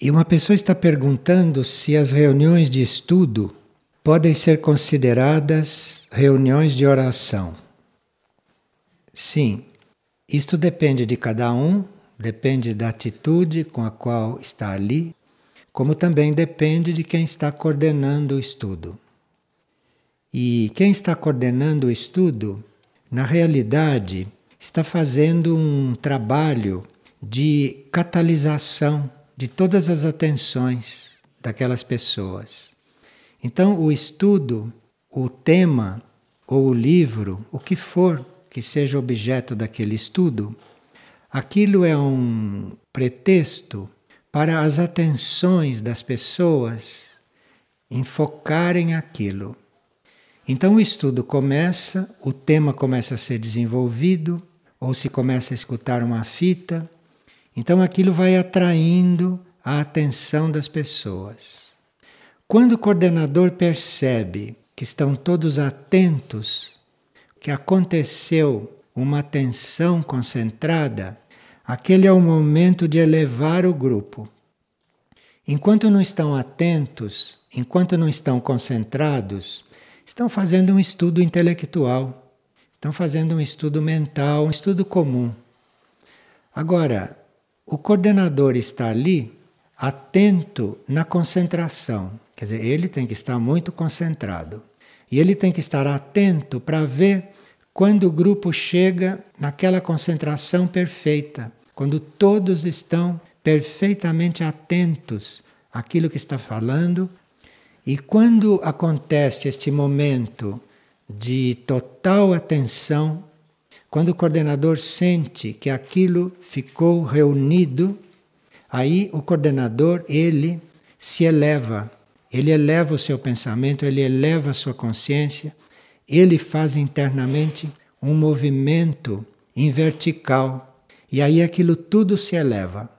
E uma pessoa está perguntando se as reuniões de estudo podem ser consideradas reuniões de oração. Sim, isto depende de cada um, depende da atitude com a qual está ali, como também depende de quem está coordenando o estudo. E quem está coordenando o estudo, na realidade, está fazendo um trabalho de catalisação de todas as atenções daquelas pessoas. Então, o estudo, o tema ou o livro, o que for que seja objeto daquele estudo, aquilo é um pretexto para as atenções das pessoas enfocarem aquilo. Então o estudo começa, o tema começa a ser desenvolvido, ou se começa a escutar uma fita, então aquilo vai atraindo a atenção das pessoas. Quando o coordenador percebe que estão todos atentos, que aconteceu uma atenção concentrada, aquele é o momento de elevar o grupo. Enquanto não estão atentos, enquanto não estão concentrados, estão fazendo um estudo intelectual, estão fazendo um estudo mental, um estudo comum. Agora, o coordenador está ali atento na concentração, quer dizer, ele tem que estar muito concentrado. E ele tem que estar atento para ver quando o grupo chega naquela concentração perfeita, quando todos estão perfeitamente atentos àquilo que está falando. E quando acontece este momento de total atenção quando o coordenador sente que aquilo ficou reunido, aí o coordenador, ele se eleva, ele eleva o seu pensamento, ele eleva a sua consciência, ele faz internamente um movimento em vertical e aí aquilo tudo se eleva.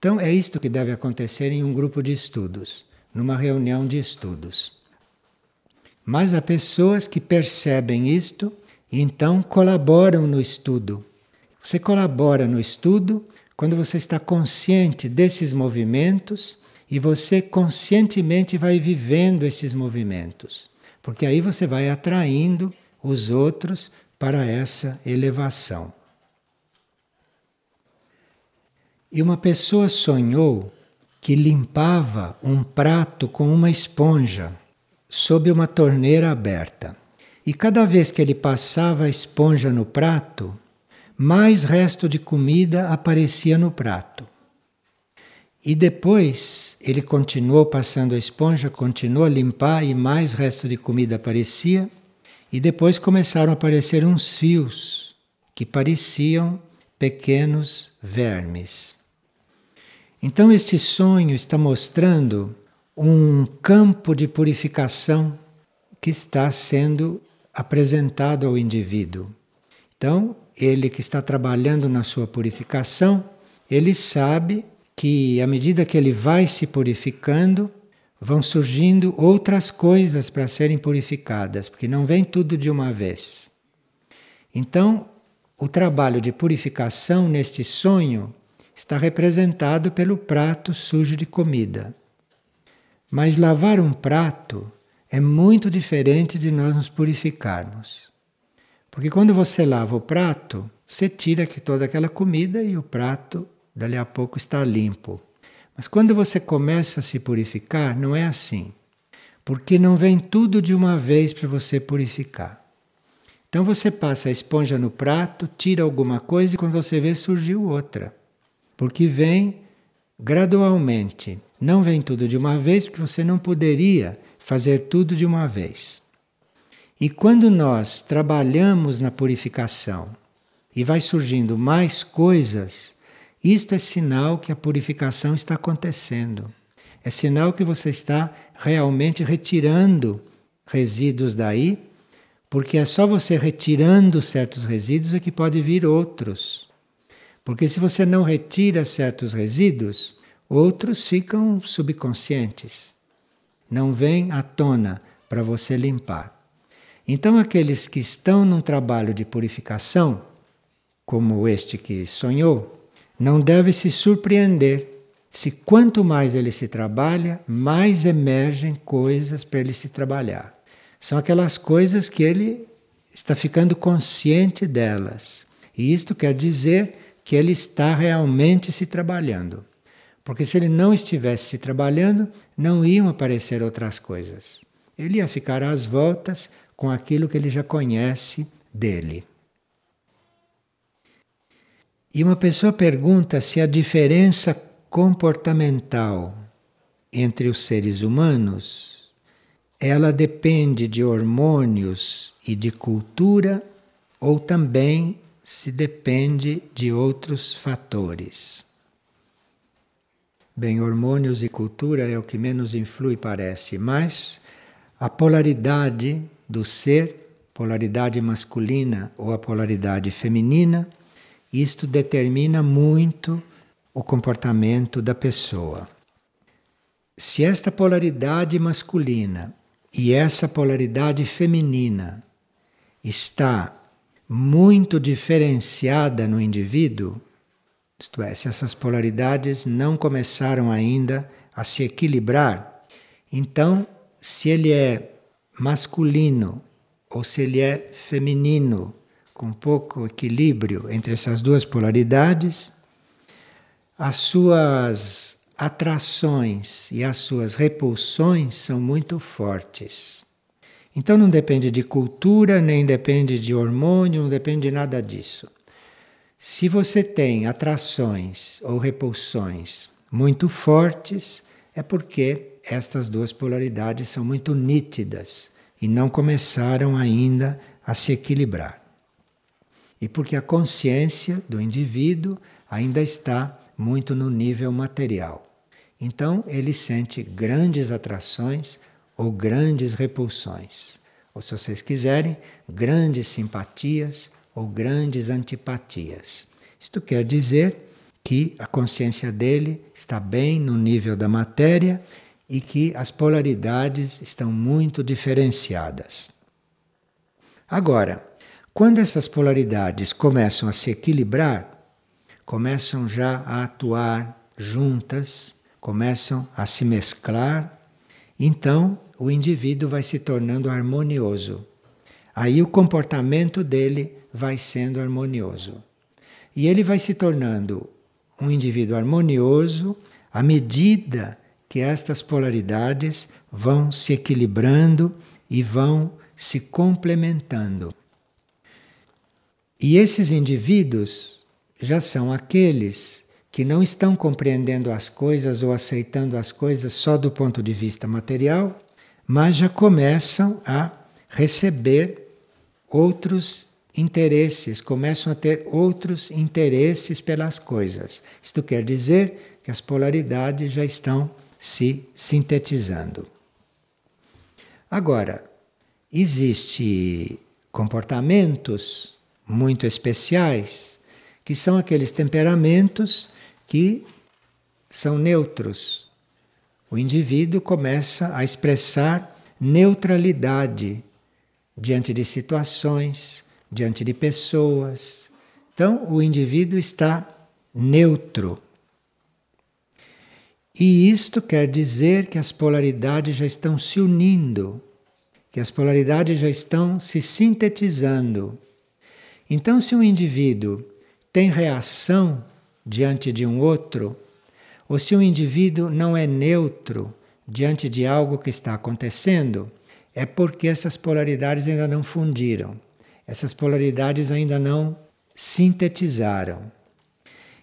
Então é isto que deve acontecer em um grupo de estudos, numa reunião de estudos. Mas há pessoas que percebem isto e então colaboram no estudo. Você colabora no estudo quando você está consciente desses movimentos e você conscientemente vai vivendo esses movimentos. Porque aí você vai atraindo os outros para essa elevação. E uma pessoa sonhou que limpava um prato com uma esponja sob uma torneira aberta. E cada vez que ele passava a esponja no prato, mais resto de comida aparecia no prato. E depois ele continuou passando a esponja, continuou a limpar e mais resto de comida aparecia. E depois começaram a aparecer uns fios que pareciam pequenos vermes. Então, este sonho está mostrando um campo de purificação que está sendo apresentado ao indivíduo. Então, ele que está trabalhando na sua purificação, ele sabe que à medida que ele vai se purificando, vão surgindo outras coisas para serem purificadas, porque não vem tudo de uma vez. Então, o trabalho de purificação neste sonho está representado pelo prato sujo de comida. Mas lavar um prato é muito diferente de nós nos purificarmos. Porque quando você lava o prato, você tira aqui toda aquela comida e o prato, dali a pouco, está limpo. Mas quando você começa a se purificar, não é assim. Porque não vem tudo de uma vez para você purificar. Então você passa a esponja no prato, tira alguma coisa e quando você vê surgiu outra. Porque vem gradualmente. Não vem tudo de uma vez, porque você não poderia fazer tudo de uma vez. E quando nós trabalhamos na purificação e vai surgindo mais coisas, isto é sinal que a purificação está acontecendo. É sinal que você está realmente retirando resíduos daí, porque é só você retirando certos resíduos é que pode vir outros. Porque se você não retira certos resíduos, outros ficam subconscientes não vem à tona para você limpar. Então, aqueles que estão num trabalho de purificação, como este que sonhou, não deve se surpreender se quanto mais ele se trabalha, mais emergem coisas para ele se trabalhar. São aquelas coisas que ele está ficando consciente delas. E isto quer dizer que ele está realmente se trabalhando. Porque se ele não estivesse se trabalhando, não iam aparecer outras coisas. Ele ia ficar às voltas com aquilo que ele já conhece dele. E uma pessoa pergunta se a diferença comportamental entre os seres humanos ela depende de hormônios e de cultura ou também se depende de outros fatores. Bem, hormônios e cultura é o que menos influi, parece, mas a polaridade do ser, polaridade masculina ou a polaridade feminina, isto determina muito o comportamento da pessoa. Se esta polaridade masculina e essa polaridade feminina está muito diferenciada no indivíduo, isto é, se essas polaridades não começaram ainda a se equilibrar, então, se ele é masculino ou se ele é feminino, com pouco equilíbrio entre essas duas polaridades, as suas atrações e as suas repulsões são muito fortes. Então não depende de cultura, nem depende de hormônio, não depende de nada disso. Se você tem atrações ou repulsões muito fortes, é porque estas duas polaridades são muito nítidas e não começaram ainda a se equilibrar. E porque a consciência do indivíduo ainda está muito no nível material. Então ele sente grandes atrações ou grandes repulsões. Ou se vocês quiserem, grandes simpatias ou grandes antipatias. Isto quer dizer que a consciência dele está bem no nível da matéria e que as polaridades estão muito diferenciadas. Agora, quando essas polaridades começam a se equilibrar, começam já a atuar juntas, começam a se mesclar, então o indivíduo vai se tornando harmonioso. Aí o comportamento dele vai sendo harmonioso. E ele vai se tornando um indivíduo harmonioso à medida que estas polaridades vão se equilibrando e vão se complementando. E esses indivíduos já são aqueles que não estão compreendendo as coisas ou aceitando as coisas só do ponto de vista material, mas já começam a receber outros interesses, começam a ter outros interesses pelas coisas. Isto quer dizer que as polaridades já estão se sintetizando. Agora, existe comportamentos muito especiais, que são aqueles temperamentos que são neutros. O indivíduo começa a expressar neutralidade diante de situações, diante de pessoas. Então, o indivíduo está neutro. E isto quer dizer que as polaridades já estão se unindo que as polaridades já estão se sintetizando. Então, se um indivíduo tem reação diante de um outro, ou se um indivíduo não é neutro diante de algo que está acontecendo, é porque essas polaridades ainda não fundiram, essas polaridades ainda não sintetizaram.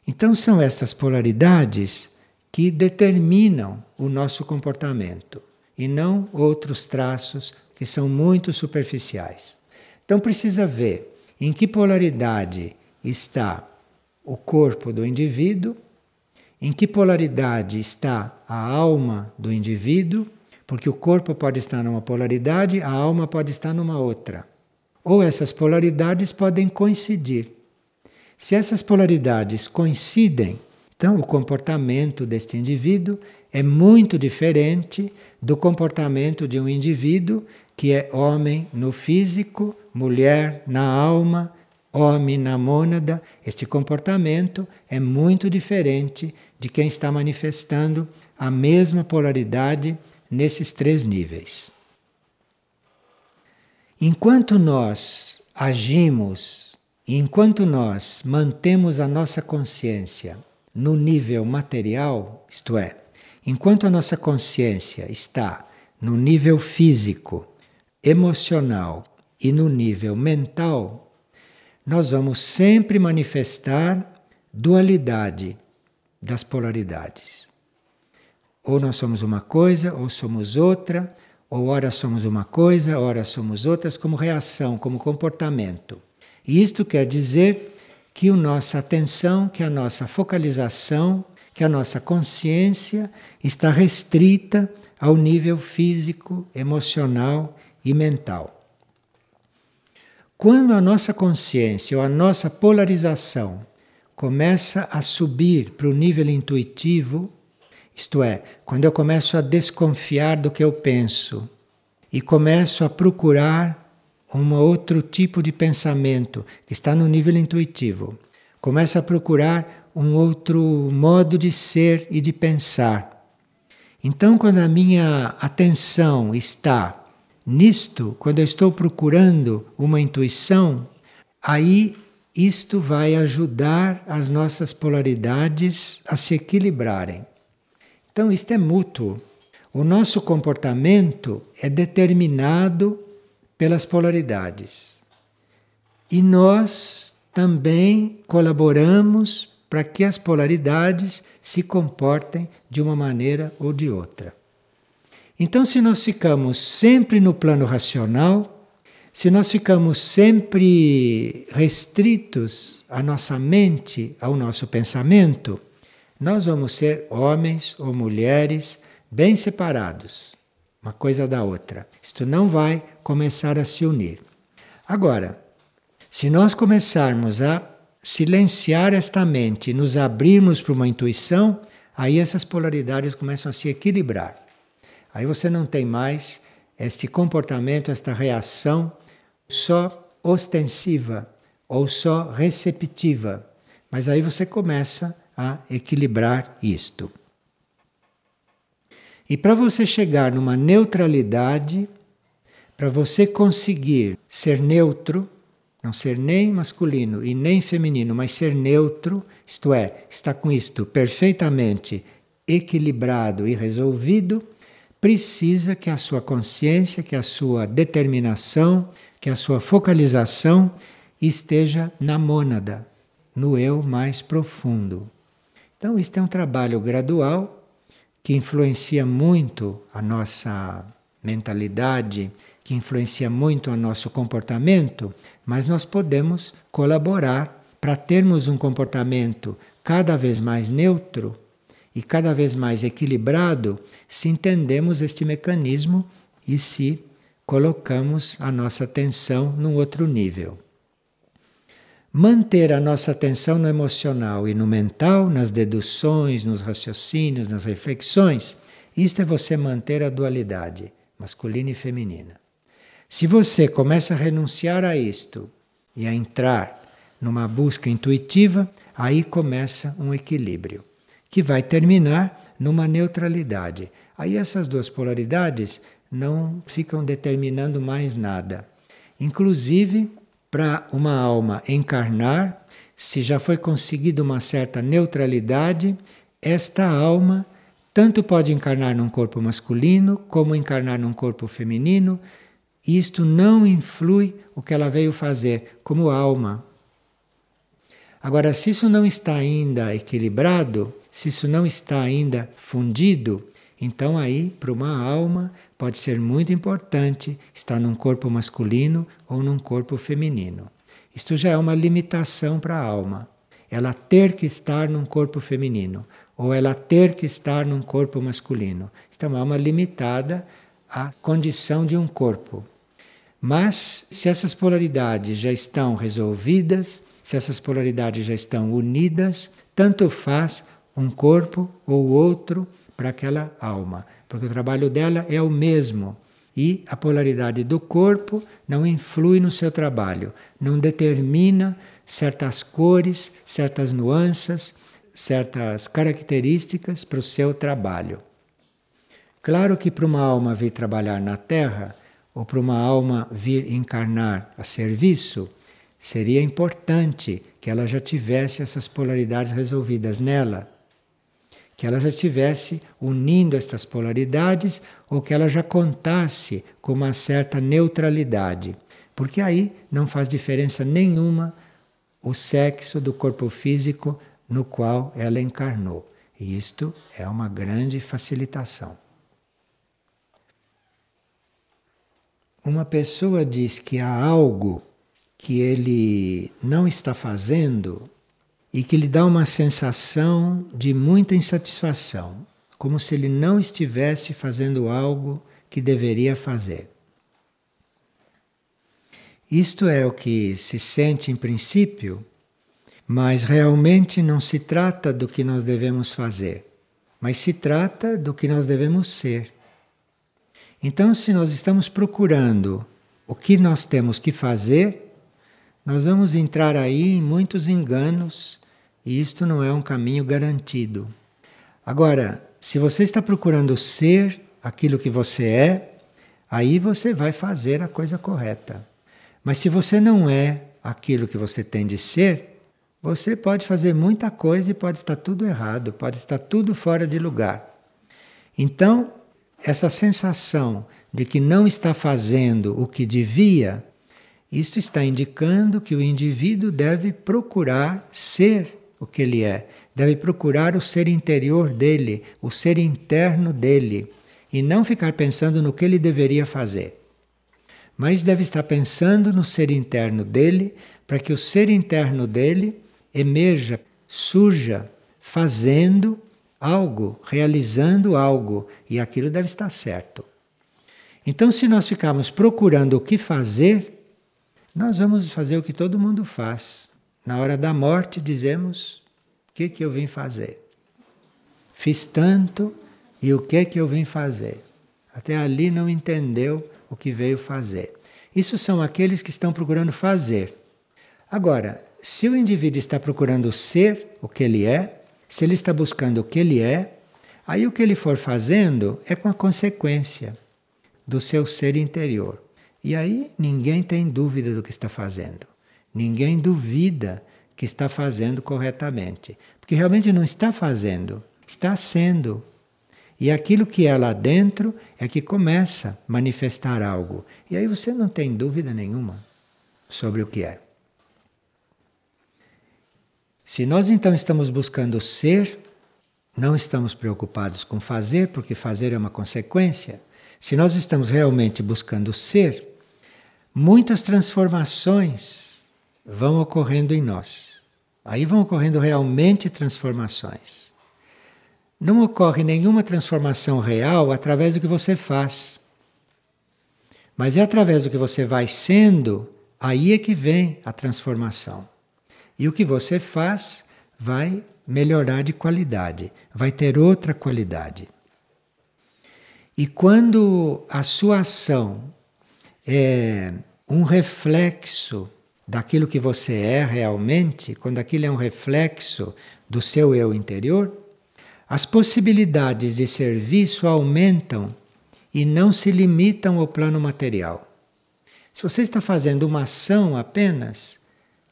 Então, são essas polaridades que determinam o nosso comportamento e não outros traços que são muito superficiais. Então precisa ver em que polaridade está o corpo do indivíduo, em que polaridade está a alma do indivíduo, porque o corpo pode estar numa polaridade, a alma pode estar numa outra. Ou essas polaridades podem coincidir. Se essas polaridades coincidem, então o comportamento deste indivíduo é muito diferente do comportamento de um indivíduo que é homem no físico, mulher na alma homem na mônada, este comportamento é muito diferente de quem está manifestando a mesma polaridade nesses três níveis. Enquanto nós agimos enquanto nós mantemos a nossa consciência no nível material, isto é, enquanto a nossa consciência está no nível físico, emocional e no nível mental, nós vamos sempre manifestar dualidade das polaridades. Ou nós somos uma coisa, ou somos outra, ou ora somos uma coisa, ora somos outras, como reação, como comportamento. E isto quer dizer que a nossa atenção, que a nossa focalização, que a nossa consciência está restrita ao nível físico, emocional e mental. Quando a nossa consciência ou a nossa polarização começa a subir para o nível intuitivo, isto é, quando eu começo a desconfiar do que eu penso e começo a procurar um outro tipo de pensamento que está no nível intuitivo, começo a procurar um outro modo de ser e de pensar. Então, quando a minha atenção está nisto, quando eu estou procurando uma intuição, aí isto vai ajudar as nossas polaridades a se equilibrarem. Então, isto é mútuo. O nosso comportamento é determinado pelas polaridades. E nós também colaboramos para que as polaridades se comportem de uma maneira ou de outra. Então, se nós ficamos sempre no plano racional, se nós ficamos sempre restritos à nossa mente, ao nosso pensamento, nós vamos ser homens ou mulheres bem separados, uma coisa da outra. Isto não vai começar a se unir. Agora, se nós começarmos a silenciar esta mente, nos abrirmos para uma intuição, aí essas polaridades começam a se equilibrar. Aí você não tem mais este comportamento, esta reação só ostensiva ou só receptiva. Mas aí você começa a equilibrar isto. E para você chegar numa neutralidade, para você conseguir ser neutro, não ser nem masculino e nem feminino, mas ser neutro, isto é, está com isto perfeitamente equilibrado e resolvido, precisa que a sua consciência, que a sua determinação, que a sua focalização esteja na mônada, no eu mais profundo. Então, isto é um trabalho gradual que influencia muito a nossa mentalidade, que influencia muito o nosso comportamento, mas nós podemos colaborar para termos um comportamento cada vez mais neutro e cada vez mais equilibrado se entendemos este mecanismo e se colocamos a nossa atenção num outro nível. Manter a nossa atenção no emocional e no mental, nas deduções, nos raciocínios, nas reflexões, isto é você manter a dualidade masculina e feminina. Se você começa a renunciar a isto e a entrar numa busca intuitiva, aí começa um equilíbrio, que vai terminar numa neutralidade. Aí essas duas polaridades não ficam determinando mais nada. Inclusive, para uma alma encarnar, se já foi conseguida uma certa neutralidade, esta alma tanto pode encarnar num corpo masculino como encarnar num corpo feminino. Isto não influi o que ela veio fazer como alma. Agora, se isso não está ainda equilibrado, se isso não está ainda fundido, então aí para uma alma pode ser muito importante estar num corpo masculino ou num corpo feminino. Isto já é uma limitação para a alma. Ela ter que estar num corpo feminino ou ela ter que estar num corpo masculino. Isto é uma alma limitada à condição de um corpo. Mas se essas polaridades já estão resolvidas, se essas polaridades já estão unidas, tanto faz um corpo ou outro para aquela alma porque o trabalho dela é o mesmo. E a polaridade do corpo não influi no seu trabalho, não determina certas cores, certas nuances, certas características para o seu trabalho. Claro que para uma alma vir trabalhar na Terra, ou para uma alma vir encarnar a serviço, seria importante que ela já tivesse essas polaridades resolvidas nela. Que ela já estivesse unindo estas polaridades ou que ela já contasse com uma certa neutralidade. Porque aí não faz diferença nenhuma o sexo do corpo físico no qual ela encarnou. E isto é uma grande facilitação. uma pessoa diz que há algo que ele não está fazendo e que lhe dá uma sensação de muita insatisfação, como se ele não estivesse fazendo algo que deveria fazer. Isto é o que se sente em princípio, mas realmente não se trata do que nós devemos fazer, mas se trata do que nós devemos ser. Então, se nós estamos procurando o que nós temos que fazer, nós vamos entrar aí em muitos enganos e isto não é um caminho garantido. Agora, se você está procurando ser aquilo que você é, aí você vai fazer a coisa correta. Mas se você não é aquilo que você tem de ser, você pode fazer muita coisa e pode estar tudo errado, pode estar tudo fora de lugar. Então, essa sensação de que não está fazendo o que devia, isto está indicando que o indivíduo deve procurar ser o que ele é, deve procurar o ser interior dele, o ser interno dele, e não ficar pensando no que ele deveria fazer. Mas deve estar pensando no ser interno dele, para que o ser interno dele emerja, surja, fazendo algo, realizando algo, e aquilo deve estar certo. Então, se nós ficarmos procurando o que fazer, nós vamos fazer o que todo mundo faz. Na hora da morte, dizemos: O que, que eu vim fazer? Fiz tanto e o que, que eu vim fazer? Até ali não entendeu o que veio fazer. Isso são aqueles que estão procurando fazer. Agora, se o indivíduo está procurando ser o que ele é, se ele está buscando o que ele é, aí o que ele for fazendo é com a consequência do seu ser interior. E aí ninguém tem dúvida do que está fazendo. Ninguém duvida que está fazendo corretamente. Porque realmente não está fazendo, está sendo. E aquilo que é lá dentro é que começa a manifestar algo. E aí você não tem dúvida nenhuma sobre o que é. Se nós então estamos buscando ser, não estamos preocupados com fazer, porque fazer é uma consequência. Se nós estamos realmente buscando ser, muitas transformações vão ocorrendo em nós. Aí vão ocorrendo realmente transformações. Não ocorre nenhuma transformação real através do que você faz. Mas é através do que você vai sendo, aí é que vem a transformação. E o que você faz vai melhorar de qualidade, vai ter outra qualidade. E quando a sua ação é um reflexo daquilo que você é realmente, quando aquilo é um reflexo do seu eu interior, as possibilidades de serviço aumentam e não se limitam ao plano material. Se você está fazendo uma ação apenas,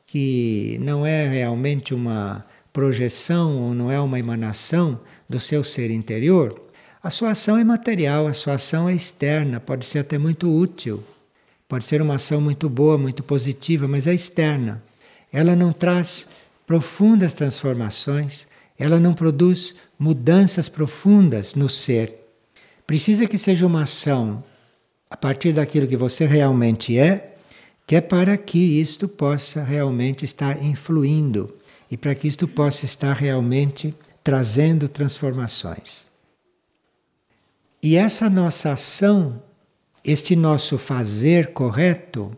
que não é realmente uma projeção ou não é uma emanação do seu ser interior, a sua ação é material, a sua ação é externa, pode ser até muito útil, pode ser uma ação muito boa, muito positiva, mas é externa. Ela não traz profundas transformações, ela não produz mudanças profundas no ser. Precisa que seja uma ação a partir daquilo que você realmente é que é para que isto possa realmente estar influindo e para que isto possa estar realmente trazendo transformações. E essa nossa ação, este nosso fazer correto,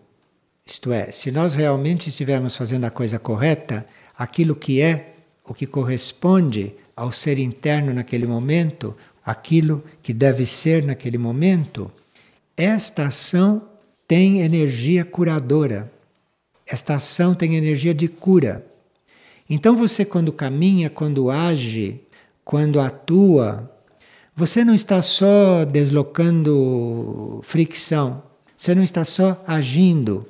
isto é, se nós realmente estivermos fazendo a coisa correta, aquilo que é o que corresponde ao ser interno naquele momento, aquilo que deve ser naquele momento, esta ação tem energia curadora. Esta ação tem energia de cura. Então você, quando caminha, quando age, quando atua, você não está só deslocando fricção, você não está só agindo,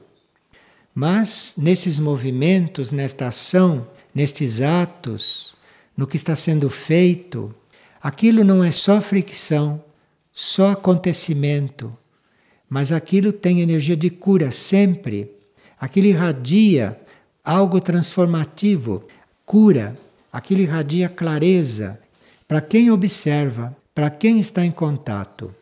mas nesses movimentos, nesta ação, nestes atos, no que está sendo feito, aquilo não é só fricção, só acontecimento, mas aquilo tem energia de cura sempre. Aquilo irradia algo transformativo, cura, aquilo irradia clareza para quem observa, para quem está em contato.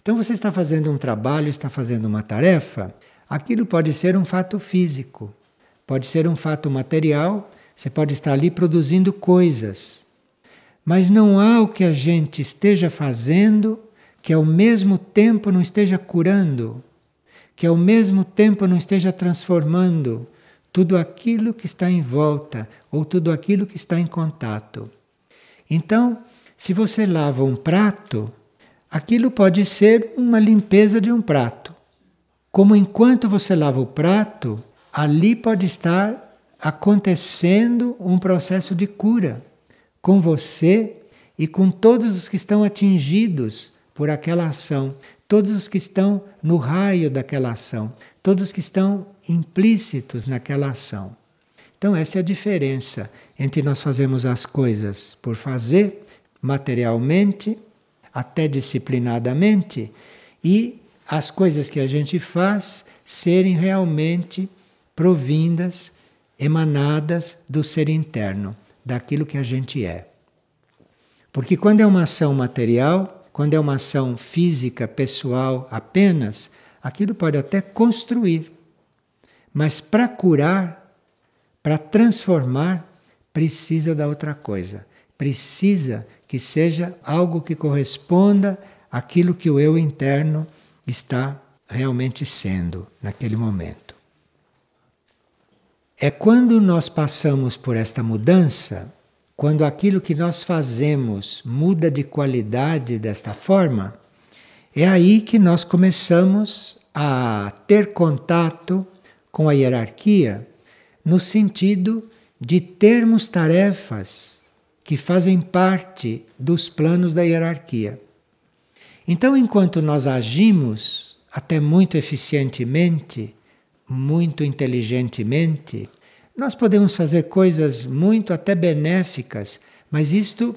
Então você está fazendo um trabalho, está fazendo uma tarefa, aquilo pode ser um fato físico, pode ser um fato material, você pode estar ali produzindo coisas. Mas não há o que a gente esteja fazendo que ao mesmo tempo não esteja curando, que ao mesmo tempo não esteja transformando tudo aquilo que está em volta ou tudo aquilo que está em contato. Então, se você lava um prato, aquilo pode ser uma limpeza de um prato. Como enquanto você lava o prato, ali pode estar acontecendo um processo de cura com você e com todos os que estão atingidos por aquela ação, todos os que estão no raio daquela ação, todos os que estão implícitos naquela ação. Então, essa é a diferença entre nós fazemos as coisas por fazer, materialmente, até disciplinadamente, e as coisas que a gente faz serem realmente provindas, emanadas do ser interno, daquilo que a gente é. Porque quando é uma ação material, quando é uma ação física, pessoal apenas, aquilo pode até construir. Mas para curar, para transformar, precisa da outra coisa. Precisa que seja algo que corresponda àquilo que o eu interno está realmente sendo naquele momento. É quando nós passamos por esta mudança, quando aquilo que nós fazemos muda de qualidade desta forma, é aí que nós começamos a ter contato com a hierarquia, no sentido de termos tarefas que fazem parte dos planos da hierarquia. Então, enquanto nós agimos até muito eficientemente, muito inteligentemente, nós podemos fazer coisas muito até benéficas, mas isto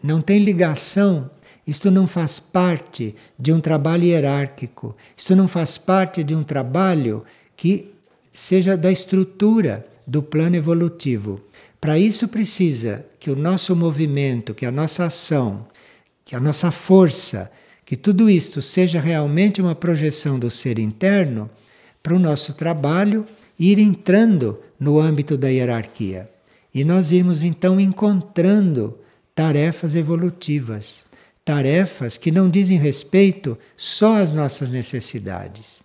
não tem ligação, isto não faz parte de um trabalho hierárquico, isto não faz parte de um trabalho que seja da estrutura do plano evolutivo. Para isso precisa que o nosso movimento, que a nossa ação, que a nossa força, que tudo isto seja realmente uma projeção do ser interno para o nosso trabalho ir entrando no âmbito da hierarquia. E nós irmos então encontrando tarefas evolutivas, tarefas que não dizem respeito só às nossas necessidades,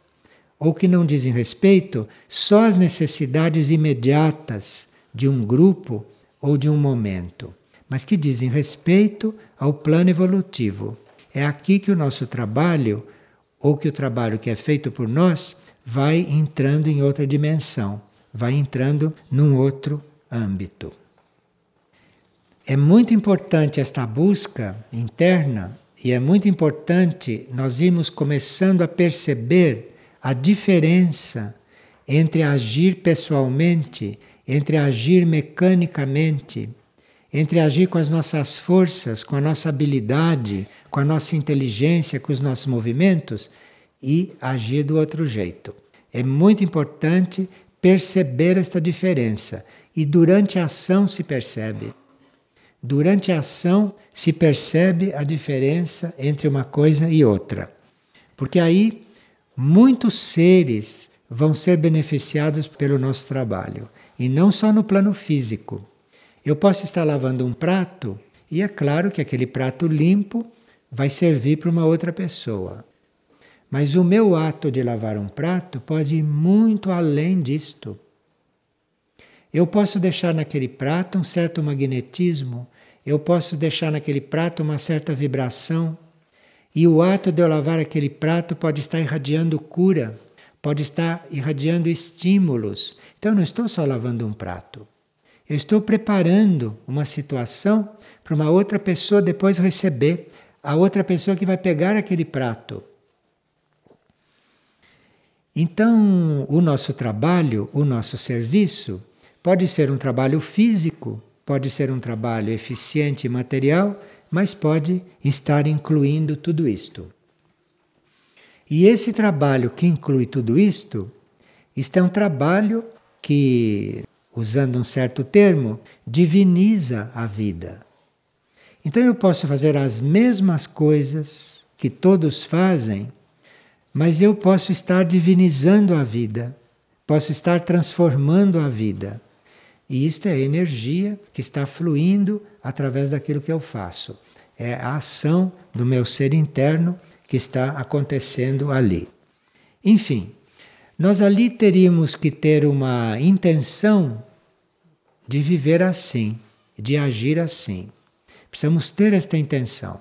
ou que não dizem respeito só às necessidades imediatas de um grupo ou de um momento, mas que dizem respeito ao plano evolutivo. É aqui que o nosso trabalho, ou que o trabalho que é feito por nós, vai entrando em outra dimensão, vai entrando num outro âmbito. É muito importante esta busca interna e é muito importante nós irmos começando a perceber a diferença entre agir pessoalmente, entre agir mecanicamente, entre agir com as nossas forças, com a nossa habilidade, com a nossa inteligência, com os nossos movimentos e agir do outro jeito. É muito importante perceber esta diferença e durante a ação se percebe. Durante a ação se percebe a diferença entre uma coisa e outra. Porque aí muitos seres vão ser beneficiados pelo nosso trabalho e não só no plano físico. Eu posso estar lavando um prato e é claro que aquele prato limpo vai servir para uma outra pessoa. Mas o meu ato de lavar um prato pode ir muito além disto. Eu posso deixar naquele prato um certo magnetismo, eu posso deixar naquele prato uma certa vibração, E o ato de eu lavar aquele prato pode estar irradiando cura, pode estar irradiando estímulos. Então não estou só lavando um prato. Eu estou preparando uma situação para uma outra pessoa depois receber, a outra pessoa que vai pegar aquele prato. Então, o nosso trabalho, o nosso serviço, pode ser um trabalho físico, pode ser um trabalho eficiente e material, mas pode estar incluindo tudo isto. E esse trabalho que inclui tudo isto, isto é um trabalho que, usando um certo termo, diviniza a vida. Então eu posso fazer as mesmas coisas que todos fazem mas eu posso estar divinizando a vida, posso estar transformando a vida. E isto é energia que está fluindo através daquilo que eu faço. É a ação do meu ser interno que está acontecendo ali. Enfim, nós ali teríamos que ter uma intenção de viver assim, de agir assim. Precisamos ter esta intenção.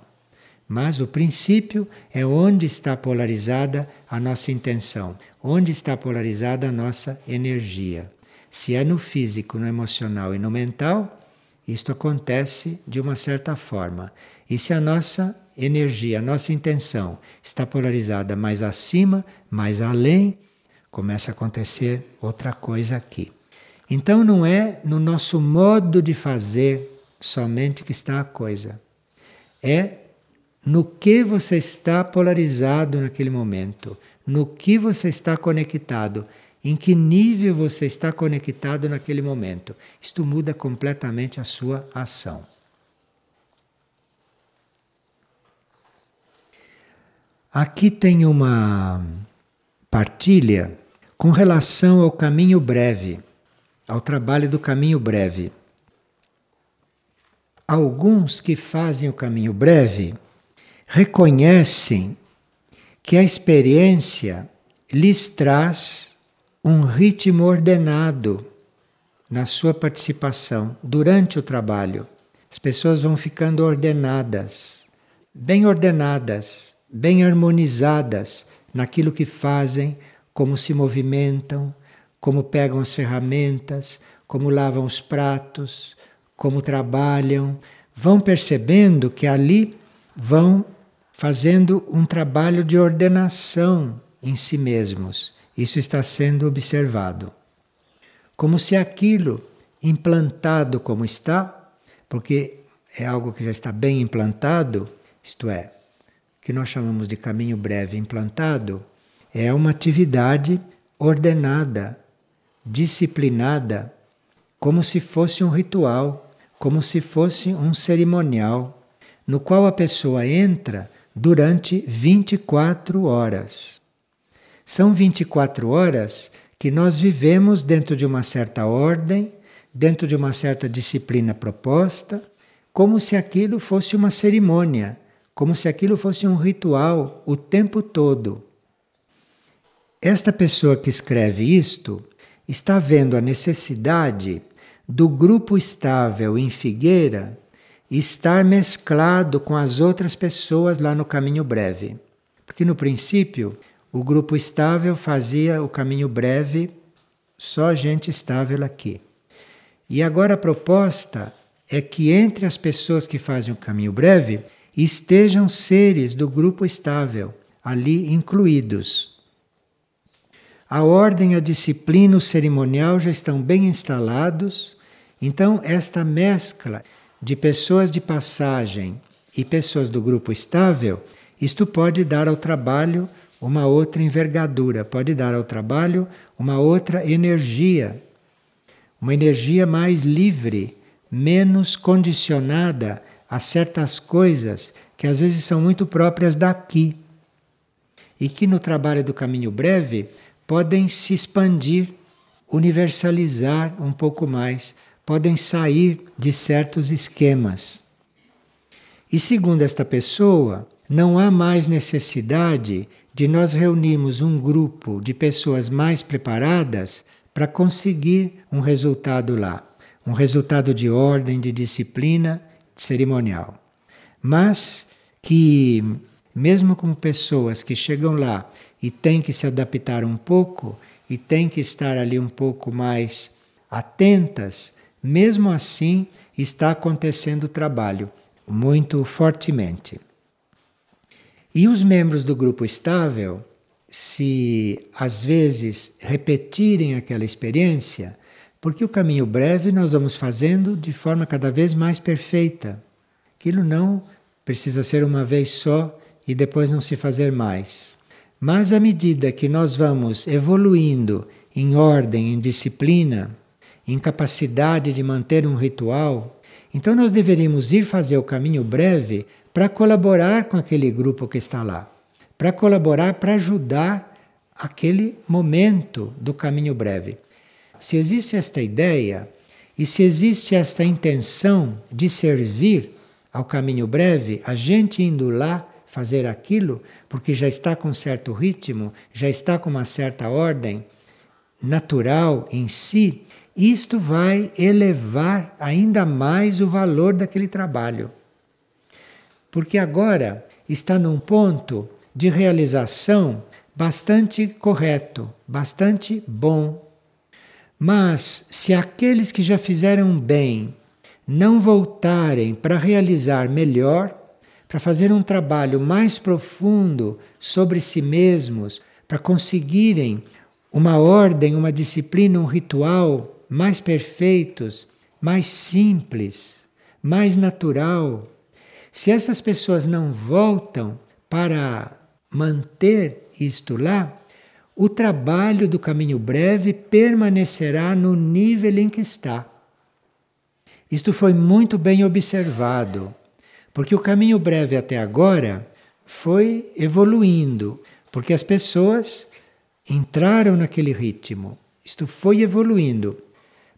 Mas o princípio é onde está polarizada a nossa intenção, onde está polarizada a nossa energia. Se é no físico, no emocional e no mental, isto acontece de uma certa forma. E se a nossa energia, a nossa intenção está polarizada mais acima, mais além, começa a acontecer outra coisa aqui. Então não é no nosso modo de fazer somente que está a coisa. É no que você está polarizado naquele momento, no que você está conectado, em que nível você está conectado naquele momento. Isto muda completamente a sua ação. Aqui tem uma partilha com relação ao caminho breve, ao trabalho do caminho breve. Alguns que fazem o caminho breve reconhecem que a experiência lhes traz um ritmo ordenado na sua participação durante o trabalho. As pessoas vão ficando ordenadas, bem ordenadas, bem harmonizadas naquilo que fazem, como se movimentam, como pegam as ferramentas, como lavam os pratos, como trabalham. Vão percebendo que ali vão fazendo um trabalho de ordenação em si mesmos. Isso está sendo observado. Como se aquilo implantado como está, porque é algo que já está bem implantado, isto é, que nós chamamos de caminho breve implantado, é uma atividade ordenada, disciplinada, como se fosse um ritual, como se fosse um cerimonial, no qual a pessoa entra durante 24 horas. São 24 horas que nós vivemos dentro de uma certa ordem, dentro de uma certa disciplina proposta, como se aquilo fosse uma cerimônia, como se aquilo fosse um ritual o tempo todo. Esta pessoa que escreve isto está vendo a necessidade do grupo estável em Figueira estar mesclado com as outras pessoas lá no caminho breve. Porque no princípio, o grupo estável fazia o caminho breve, só gente estável aqui. E agora a proposta é que entre as pessoas que fazem o caminho breve estejam seres do grupo estável ali incluídos. A ordem, a disciplina, o cerimonial já estão bem instalados, então esta mescla de pessoas de passagem e pessoas do grupo estável, isto pode dar ao trabalho uma outra envergadura, pode dar ao trabalho uma outra energia, uma energia mais livre, menos condicionada a certas coisas que às vezes são muito próprias daqui e que no trabalho do caminho breve podem se expandir, universalizar um pouco mais podem sair de certos esquemas. E segundo esta pessoa, não há mais necessidade de nós reunirmos um grupo de pessoas mais preparadas para conseguir um resultado lá, um resultado de ordem, de disciplina, de cerimonial. Mas que mesmo com pessoas que chegam lá e têm que se adaptar um pouco e têm que estar ali um pouco mais atentas, mesmo assim está acontecendo o trabalho muito fortemente. E os membros do grupo estável, se às vezes repetirem aquela experiência, porque o caminho breve nós vamos fazendo de forma cada vez mais perfeita. Aquilo não precisa ser uma vez só e depois não se fazer mais. Mas à medida que nós vamos evoluindo em ordem, em disciplina, em capacidade de manter um ritual, então nós deveríamos ir fazer o caminho breve para colaborar com aquele grupo que está lá, para colaborar, para ajudar aquele momento do caminho breve. Se existe esta ideia e se existe esta intenção de servir ao caminho breve, a gente indo lá fazer aquilo, porque já está com certo ritmo, já está com uma certa ordem natural em si, isto vai elevar ainda mais o valor daquele trabalho porque agora está num ponto de realização bastante correto, bastante bom. Mas se aqueles que já fizeram bem não voltarem para realizar melhor, para fazer um trabalho mais profundo sobre si mesmos, para conseguirem uma ordem, uma disciplina, um ritual mais perfeitos, mais simples, mais natural, se essas pessoas não voltam para manter isto lá, o trabalho do caminho breve permanecerá no nível em que está. Isto foi muito bem observado, porque o caminho breve até agora foi evoluindo, porque as pessoas entraram naquele ritmo. Isto foi evoluindo,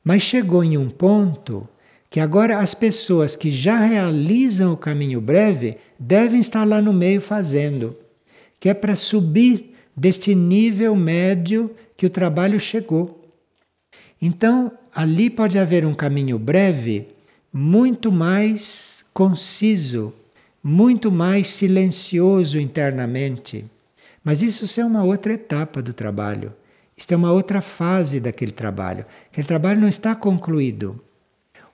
mas chegou em um ponto que agora as pessoas que já realizam o caminho breve devem estar lá no meio fazendo, que é para subir deste nível médio que o trabalho chegou. Então, ali pode haver um caminho breve muito mais conciso, muito mais silencioso internamente. Mas isso é uma outra etapa do trabalho. Isto é uma outra fase daquele trabalho. Aquele trabalho não está concluído.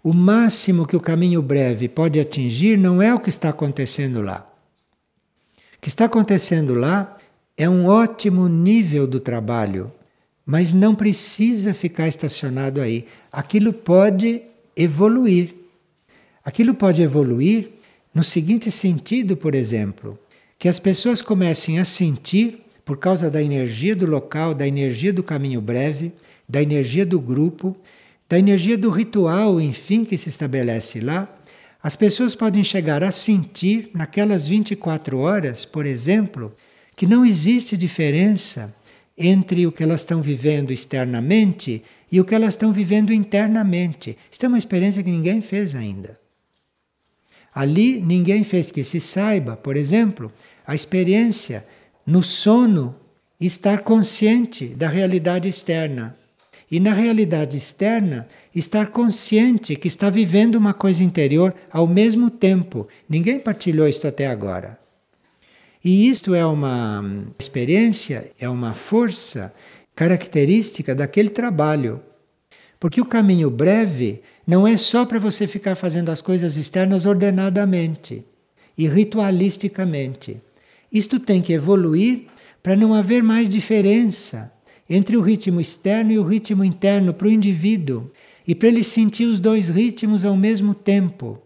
O máximo que o caminho breve pode atingir não é o que está acontecendo lá. O que está acontecendo lá é um ótimo nível do trabalho, mas não precisa ficar estacionado aí. Aquilo pode evoluir. Aquilo pode evoluir no seguinte sentido, por exemplo, que as pessoas comecem a sentir, por causa da energia do local, da energia do caminho breve, da energia do grupo, da energia do ritual, enfim, que se estabelece lá, as pessoas podem chegar a sentir, naquelas 24 horas, por exemplo, que não existe diferença entre o que elas estão vivendo externamente e o que elas estão vivendo internamente. Isso é uma experiência que ninguém fez ainda. Ali ninguém fez que se saiba, por exemplo, a experiência no sono estar consciente da realidade externa. E na realidade externa, estar consciente que está vivendo uma coisa interior ao mesmo tempo. Ninguém partilhou isto até agora. E isto é uma experiência, é uma força característica daquele trabalho. Porque o caminho breve não é só para você ficar fazendo as coisas externas ordenadamente e ritualisticamente. Isto tem que evoluir para não haver mais diferença entre o ritmo externo e o ritmo interno para o indivíduo e para ele sentir os dois ritmos ao mesmo tempo.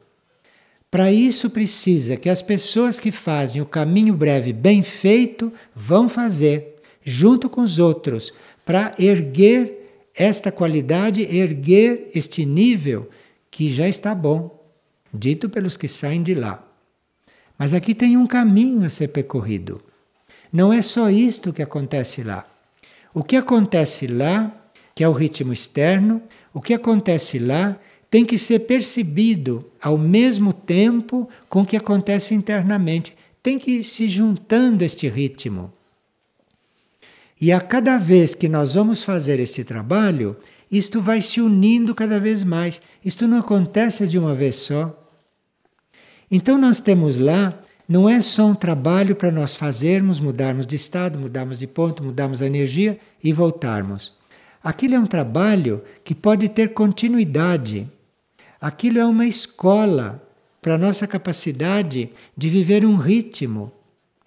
Para isso precisa que as pessoas que fazem o caminho breve bem feito vão fazer junto com os outros para erguer esta qualidade, erguer este nível que já está bom, dito pelos que saem de lá. Mas aqui tem um caminho a ser percorrido. Não é só isto que acontece lá. O que acontece lá, que é o ritmo externo, o que acontece lá tem que ser percebido ao mesmo tempo com o que acontece internamente. Tem que ir se juntando este ritmo. E a cada vez que nós vamos fazer este trabalho, isto vai se unindo cada vez mais. Isto não acontece de uma vez só. Então nós temos lá não é só um trabalho para nós fazermos, mudarmos de estado, mudarmos de ponto, mudarmos a energia e voltarmos. Aquilo é um trabalho que pode ter continuidade. Aquilo é uma escola para a nossa capacidade de viver um ritmo.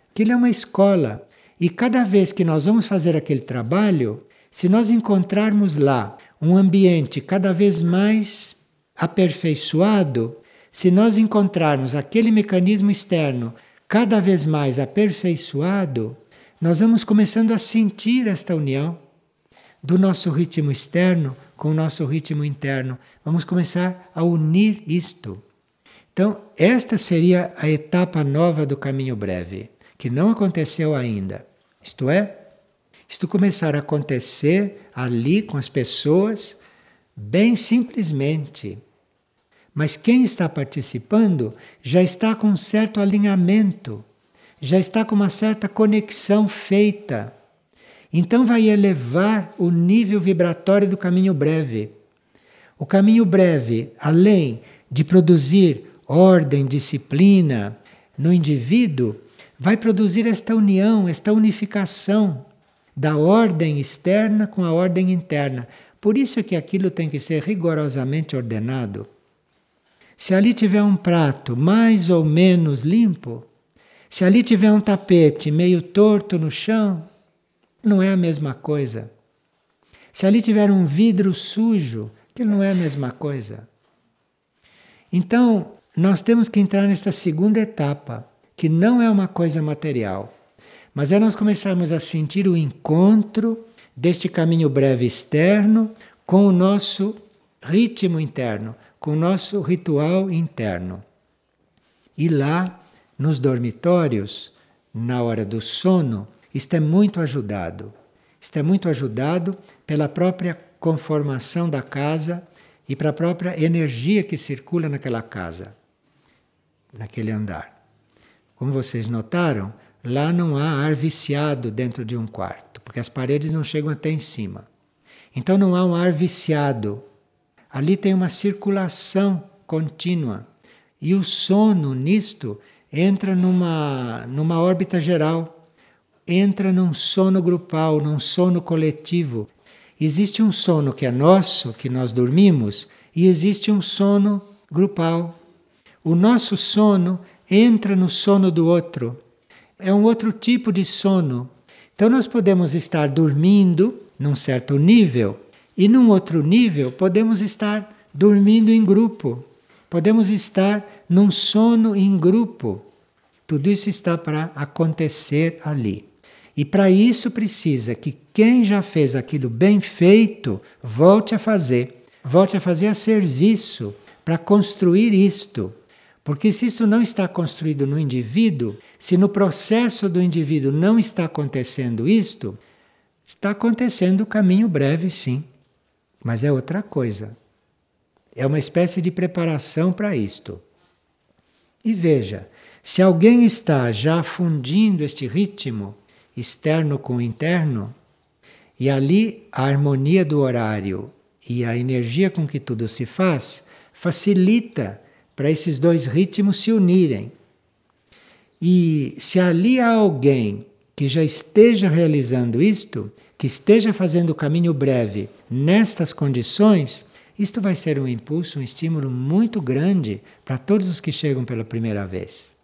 Aquilo é uma escola. E cada vez que nós vamos fazer aquele trabalho, se nós encontrarmos lá um ambiente cada vez mais aperfeiçoado, se nós encontrarmos aquele mecanismo externo cada vez mais aperfeiçoado, nós vamos começando a sentir esta união do nosso ritmo externo com o nosso ritmo interno. Vamos começar a unir isto. Então, esta seria a etapa nova do caminho breve, que não aconteceu ainda. Isto é, isto começar a acontecer ali com as pessoas, bem simplesmente. Mas quem está participando já está com um certo alinhamento, já está com uma certa conexão feita. Então vai elevar o nível vibratório do caminho breve. O caminho breve, além de produzir ordem, disciplina no indivíduo, vai produzir esta união, esta unificação da ordem externa com a ordem interna. Por isso é que aquilo tem que ser rigorosamente ordenado. Se ali tiver um prato mais ou menos limpo, se ali tiver um tapete meio torto no chão, não é a mesma coisa. Se ali tiver um vidro sujo, que não é a mesma coisa. Então, nós temos que entrar nesta segunda etapa, que não é uma coisa material. Mas é nós começarmos a sentir o encontro deste caminho breve externo com o nosso ritmo interno, com o nosso ritual interno. E lá, nos dormitórios, na hora do sono, isto é muito ajudado. Isto é muito ajudado pela própria conformação da casa e pela própria energia que circula naquela casa, naquele andar. Como vocês notaram, Lá não há ar viciado dentro de um quarto, porque as paredes não chegam até em cima. Então não há um ar viciado. Ali tem uma circulação contínua. E o sono nisto entra numa, numa órbita geral, entra num sono grupal, num sono coletivo. Existe um sono que é nosso, que nós dormimos, e existe um sono grupal. O nosso sono entra no sono do outro é um outro tipo de sono. Então nós podemos estar dormindo num certo nível e num outro nível podemos estar dormindo em grupo. Podemos estar num sono em grupo. Tudo isso está para acontecer ali. E para isso precisa que quem já fez aquilo bem feito volte a fazer, volte a fazer a serviço para construir isto. Porque se isso não está construído no indivíduo, se no processo do indivíduo não está acontecendo isto, está acontecendo o caminho breve, sim. Mas é outra coisa. É uma espécie de preparação para isto. E veja, se alguém está já fundindo este ritmo externo com interno, e ali a harmonia do horário e a energia com que tudo se faz facilita para esses dois ritmos se unirem. E se ali há alguém que já esteja realizando isto, que esteja fazendo o caminho breve nestas condições, isto vai ser um impulso, um estímulo muito grande para todos os que chegam pela primeira vez.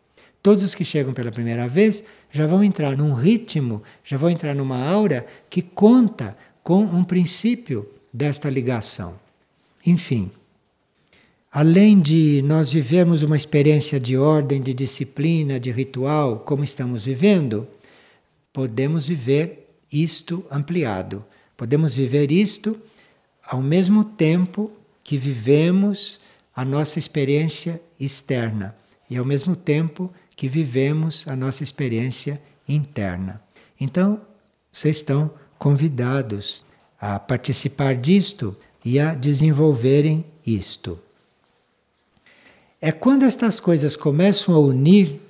Todos os que chegam pela primeira vez já vão entrar num ritmo, já vão entrar numa aura que conta com um princípio desta ligação. Enfim. Além de nós vivermos uma experiência de ordem, de disciplina, de ritual, como estamos vivendo, podemos viver isto ampliado. Podemos viver isto ao mesmo tempo que vivemos a nossa experiência externa e ao mesmo tempo que vivemos a nossa experiência interna. Então, vocês estão convidados a participar disto e a desenvolverem isto. É quando estas coisas começam a unir,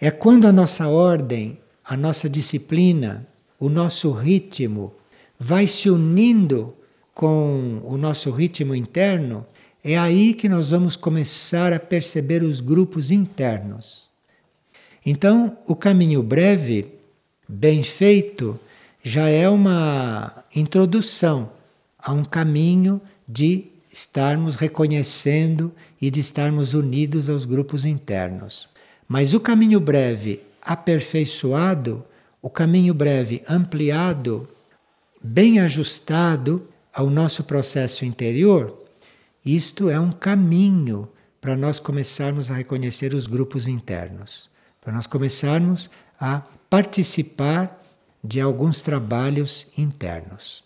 é quando a nossa ordem, a nossa disciplina, o nosso ritmo vai se unindo com o nosso ritmo interno, é aí que nós vamos começar a perceber os grupos internos. Então, o caminho breve, bem feito, já é uma introdução a um caminho de estarmos reconhecendo e de estarmos unidos aos grupos internos. Mas o caminho breve aperfeiçoado, o caminho breve ampliado, bem ajustado ao nosso processo interior, isto é um caminho para nós começarmos a reconhecer os grupos internos, para nós começarmos a participar de alguns trabalhos internos.